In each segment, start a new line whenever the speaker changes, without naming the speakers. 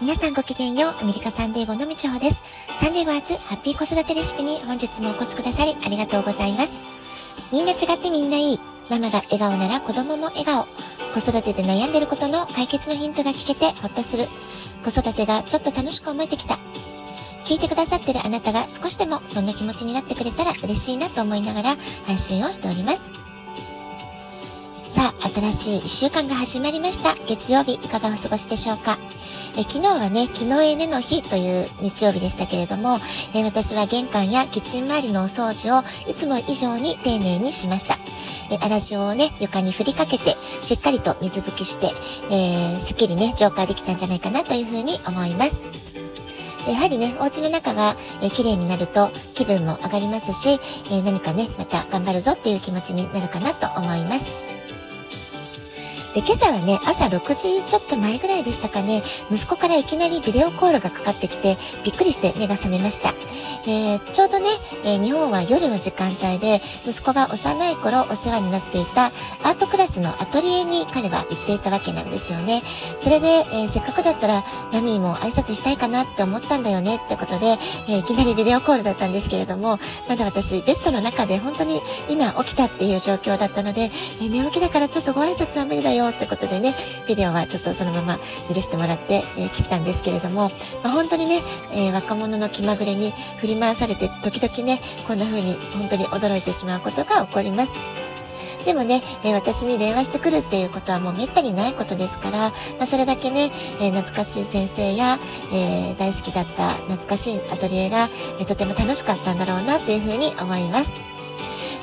皆さんごきげんよう、アメリカサンデーゴのみちほです。サンデーゴ初ハッピー子育てレシピに本日もお越しくださりありがとうございます。みんな違ってみんないい。ママが笑顔なら子供も笑顔。子育てで悩んでることの解決のヒントが聞けてほっとする。子育てがちょっと楽しく思えてきた。聞いてくださってるあなたが少しでもそんな気持ちになってくれたら嬉しいなと思いながら配信をしております。さあ、新しい1週間が始まりました。月曜日いかがお過ごしでしょうか？え昨日はね、昨日エネの日という日曜日でしたけれども、え私は玄関やキッチン周りのお掃除をいつも以上に丁寧にしました。え粗塩をね、床に振りかけて、しっかりと水拭きして、えー、すっきりね、浄化できたんじゃないかなというふうに思います。やはりね、お家の中が、え、綺麗になると気分も上がりますし、え、何かね、また頑張るぞっていう気持ちになるかなと思います。で、今朝はね、朝6時ちょっと前ぐらいでしたかね、息子からいきなりビデオコールがかかってきて、びっくりして目が覚めました。えー、ちょうどね、えー、日本は夜の時間帯で、息子が幼い頃お世話になっていたアートクラスのアトリエに彼は行っていたわけなんですよね。それで、えー、せっかくだったら、ラミーも挨拶したいかなって思ったんだよねってことで、えいきなりビデオコールだったんですけれども、まだ私、ベッドの中で本当に今起きたっていう状況だったので、え寝起きだからちょっとご挨拶は無理だよってことでね、ビデオはちょっとそのまま許してもらって、えー、切ったんですけれども、まあ、本当にね、えー、若者の気まぐれに振り回されて、時々ね、こんな風に本当に驚いてしまうことが起こります。でもね、えー、私に電話してくるっていうことはもうめったにないことですから、まあ、それだけね、えー、懐かしい先生や、えー、大好きだった懐かしいアトリエが、えとても楽しかったんだろうなというふうに思います。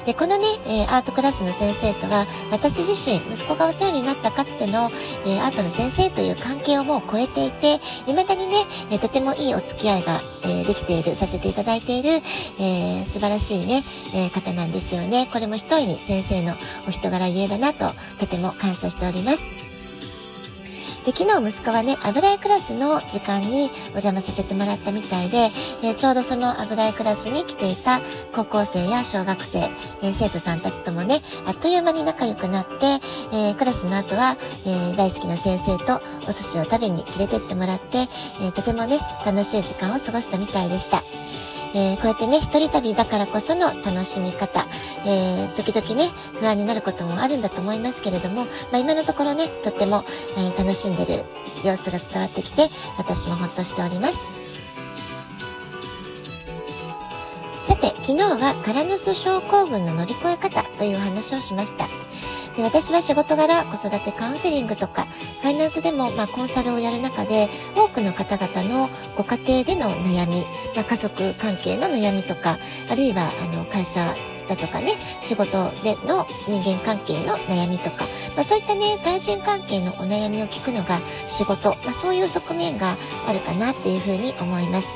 で、このね、え、アートクラスの先生とは、私自身、息子がお世話になったかつての、え、アートの先生という関係をもう超えていて、未だにね、え、とてもいいお付き合いが、えできている、させていただいている、え素晴らしいね、え方なんですよね。これも一重に先生のお人柄ゆえだなと、とても感謝しております。で、昨日息子はね、油絵クラスの時間にお邪魔させてもらったみたいで、え、ちょうどその油絵クラスに来ていた高校生や小学生、え、生徒さんたちともね、あっという間に仲良くなって、え、クラスの後は、え大好きな先生とお寿司を食べに連れてってもらって、えとてもね、楽しい時間を過ごしたみたいでした。えー、こうやってね、一人旅だからこその楽しみ方、えー、時々ね、不安になることもあるんだと思いますけれども、まあ、今のところね、とっても、えー、楽しんでる様子が伝わってきて、私もほっとしております。さて、昨日はカラヌス症候群の乗り越え方という話をしました。で私は仕事柄子育てカウンセリングとかファイナンスでも、まあ、コンサルをやる中で多くの方々のご家庭での悩み、まあ、家族関係の悩みとかあるいはあの会社だとかね、仕事での人間関係の悩みとか、まあ、そういったね、対人関係のお悩みを聞くのが仕事、まあ、そういう側面があるかなっていうふうに思います。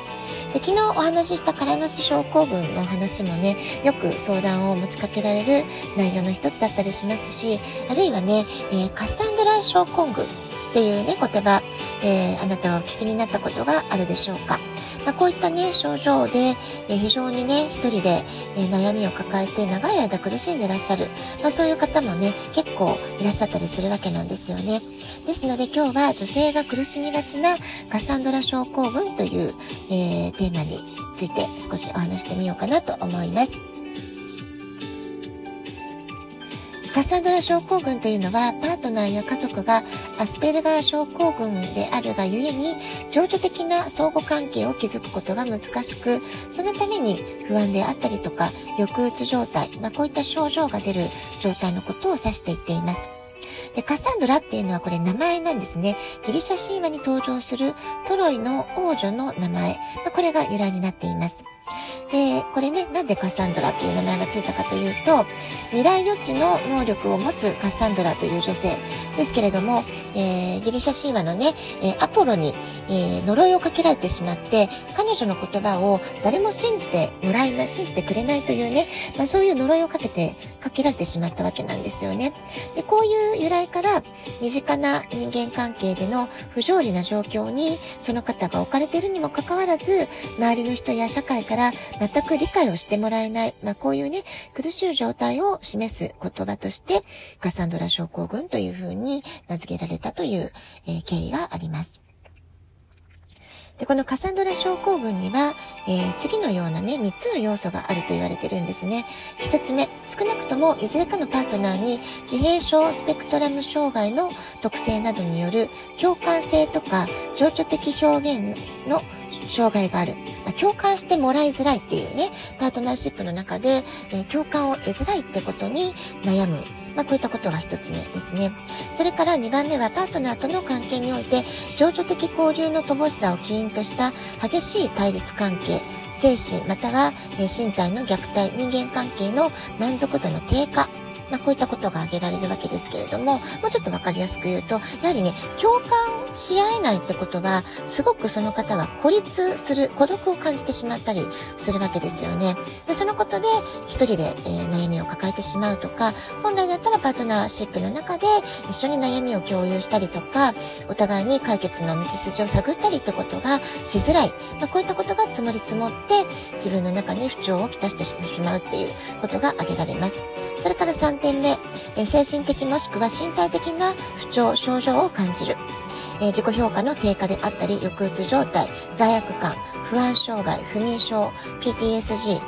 で昨日お話ししたカラノス症候群の話もね、よく相談を持ちかけられる内容の一つだったりしますし、あるいはね、えー、カッサンドラ症候群っていうね、言葉、えー、あなたはお聞きになったことがあるでしょうか。まあ、こういったね、症状で、え非常にね、一人で、え悩みを抱えて長い間苦しんでらっしゃる、まあ、そういう方もね、結構いらっしゃったりするわけなんですよね。ですので今日は女性が苦しみがちなカサンドラ症候群という、えー、テーマについて少しお話してみようかなと思います。カサンドラ症候群というのは、パートナーや家族がアスペルガー症候群であるがゆえに、情緒的な相互関係を築くことが難しく、そのために不安であったりとか、抑うつ状態、まあ、こういった症状が出る状態のことを指していっています。で、カサンドラっていうのはこれ名前なんですね。ギリシャ神話に登場するトロイの王女の名前。まあ、これが由来になっています。で、これね、なんでカサンドラっていう名前がついたかというと、未来予知の能力を持つカサンドラという女性ですけれども、えー、ギリシャ神話のね、え、アポロに、え、呪いをかけられてしまって、彼女の言葉を誰も信じてもらえない、信じてくれないというね、まあ、そういう呪いをかけて、かけられてしまったわけなんですよね。で、こういう由来から、身近な人間関係での不条理な状況に、その方が置かれているにもかかわらず、周りの人や社会から全く理解をしてもらえない、まあ、こういうね、苦しい状態を示す言葉として、カサンドラ症候群というふうに名付けられたという、えー、経緯があります。で、このカサンドラ症候群には、えー、次のようなね、3つの要素があると言われてるんですね。1つ目、少なくともいずれかのパートナーに自閉症スペクトラム障害の特性などによる共感性とか情緒的表現の障害がある。ま、共感してもらいづらいっていうね、パートナーシップの中で、えー、共感を得づらいってことに悩む。まあ、こういったことが1つ目ですね。それから2番目はパートナーとの関係において、情緒的交流の乏しさを起因とした激しい対立関係、精神または、身体の虐待、人間関係の満足度の低下、まあ、こういったことが挙げられるわけですけれども、もうちょっとわかりやすく言うと、やはりね、共感し合えないってことは、すごくその方は孤立する、孤独を感じてしまったりするわけですよね。で、そのことで一人で、えー、悩みを抱えてしまうとか、本来だったらパートナーシップの中で一緒に悩みを共有したりとか、お互いに解決の道筋を探ったりってことがしづらい。まあ、こういったことが積もり積もって、自分の中に不調をきたしてしまうっていうことが挙げられます。それから3点目、え精神的もしくは身体的な不調、症状を感じる。え自己評価の低下であったり、抑うつ状態、罪悪感、不安障害、不眠症、PTSG、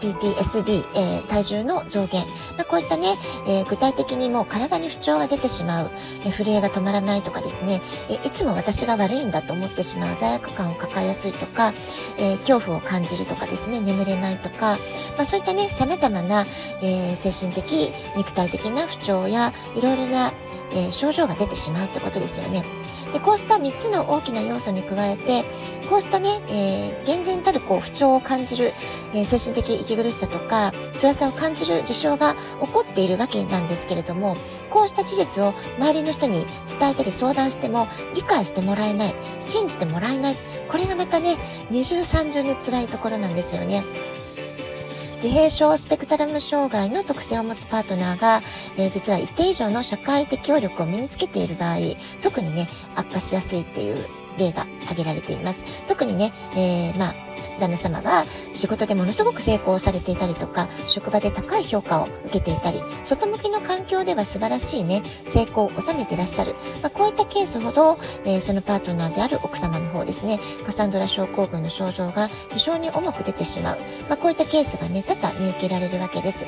PTSD、えー、体重の増減、まあ、こういったね、えー、具体的にもう体に不調が出てしまう、えー、震えが止まらないとかですね、えいつも私が悪いんだと思ってしまう罪悪感を抱えやすいとか、え恐怖を感じるとかですね、眠れないとか、まあ、そういったね、様々な、え精神的、肉体的な不調や、いろいろな、え症状が出てしまうってことですよね。でこうした3つの大きな要素に加えてこうしたね、えー、厳然たるこう不調を感じる、えー、精神的息苦しさとか辛さを感じる事象が起こっているわけなんですけれどもこうした事実を周りの人に伝えたり相談しても理解してもらえない信じてもらえないこれがまたね二重三重に辛いところなんですよね。自閉症スペクトラム障害の特性を持つパートナーが、えー、実は一定以上の社会適応力を身につけている場合、特にね、悪化しやすいっていう例が挙げられています。特にね、えー、まあ、旦那様が仕事でものすごく成功されていたりとか、職場で高い評価を受けていたり、外向きの環境では素晴らしいね、成功を収めていらっしゃる。まあ、こういったケースほど、えー、そのパートナーである奥様の方ですね、カサンドラ症候群の症状が非常に重く出てしまう。まあ、こういったケースがね、多々見受けられるわけです。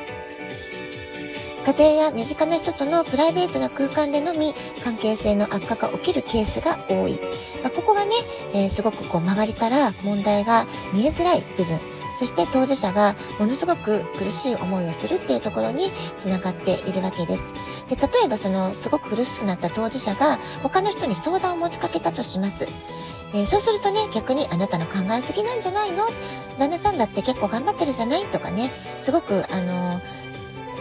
家庭や身近な人とのプライベートな空間でのみ関係性の悪化が起きるケースが多い。まあ、ここがね、えー、すごくこう周りから問題が見えづらい部分。そして当事者がものすごく苦しい思いをするっていうところにつながっているわけです。で例えばそのすごく苦しくなった当事者が他の人に相談を持ちかけたとします。えー、そうするとね、逆にあなたの考えすぎなんじゃないの？旦那さんだって結構頑張ってるじゃない？とかね、すごくあのー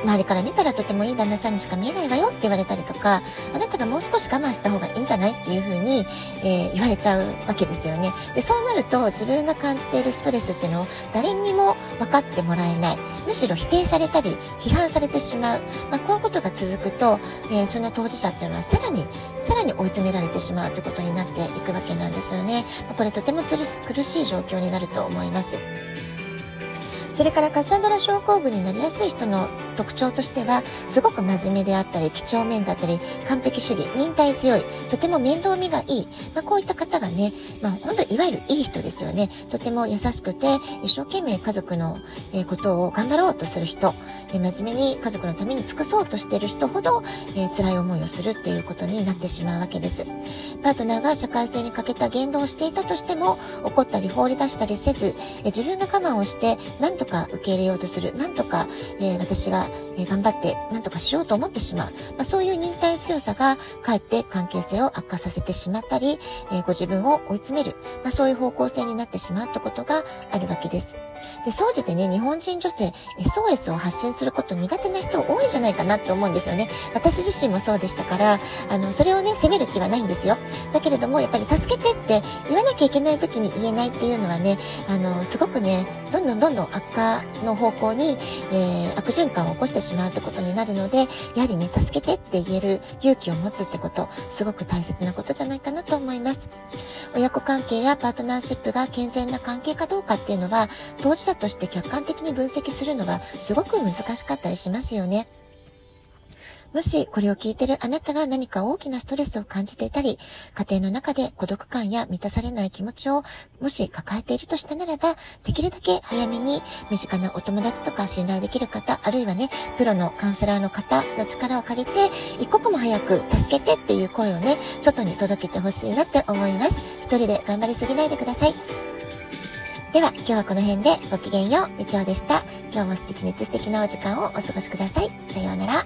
周りから見たらとてもいい旦那さんにしか見えないわよって言われたりとか、あなたがもう少し我慢した方がいいんじゃないっていう風に、えー、言われちゃうわけですよね。で、そうなると自分が感じているストレスっていうのを誰にも分かってもらえない。むしろ否定されたり、批判されてしまう。まあ、こういうことが続くと、えー、その当事者っていうのはさらに、さらに追い詰められてしまうということになっていくわけなんですよね。まこれとても苦しい状況になると思います。それからカサンドラ症候群になりやすい人の特徴としては、すごく真面目であったり、几帳面だったり、完璧主義、忍耐強い、とても面倒見がいい、まあ、こういった方がね、まあ、本当いわゆるいい人ですよね。とても優しくて、一生懸命家族の、えことを頑張ろうとする人、え真面目に家族のために尽くそうとしている人ほど、えー、辛い思いをするっていうことになってしまうわけです。パートナーが社会性に欠けた言動をしていたとしても、怒ったり放り出したりせず、え自分が我慢をして、何とか受け入れようとする、何とか、えー、私が、え頑張って何とかしようと思ってしまう。まあ、そういう忍耐強さが、かえって関係性を悪化させてしまったり、えご自分を追い詰める、まあ、そういう方向性になってしまうってことがあるわけです。で、総じてね、日本人女性、SOS を発信すること苦手な人多いんじゃないかなって思うんですよね。私自身もそうでしたから、あの、それをね、責める気はないんですよ。だけれども、やっぱり助けてって言わなきゃいけない時に言えないっていうのはね、あの、すごくね、どんどんどんどん悪化の方向に、えー、悪循環を起こしてしまうってことになるので、やはりね、助けてって言える勇気を持つってこと、すごく大切なことじゃないかなと思います。親子関係やパートナーシップが健全な関係かどうかっていうのは、当事者として客観的に分析するのはすごく難しかったりしますよね。もしこれを聞いてるあなたが何か大きなストレスを感じていたり、家庭の中で孤独感や満たされない気持ちをもし抱えているとしたならば、できるだけ早めに身近なお友達とか信頼できる方、あるいはね、プロのカウンセラーの方の力を借りて、一刻も早く助けてっていう声をね、外に届けてほしいなって思います。一人で頑張りすぎないでください。では、今日はこの辺でごきげんよう、みちおでした。今日も一日素敵なお時間をお過ごしください。さようなら。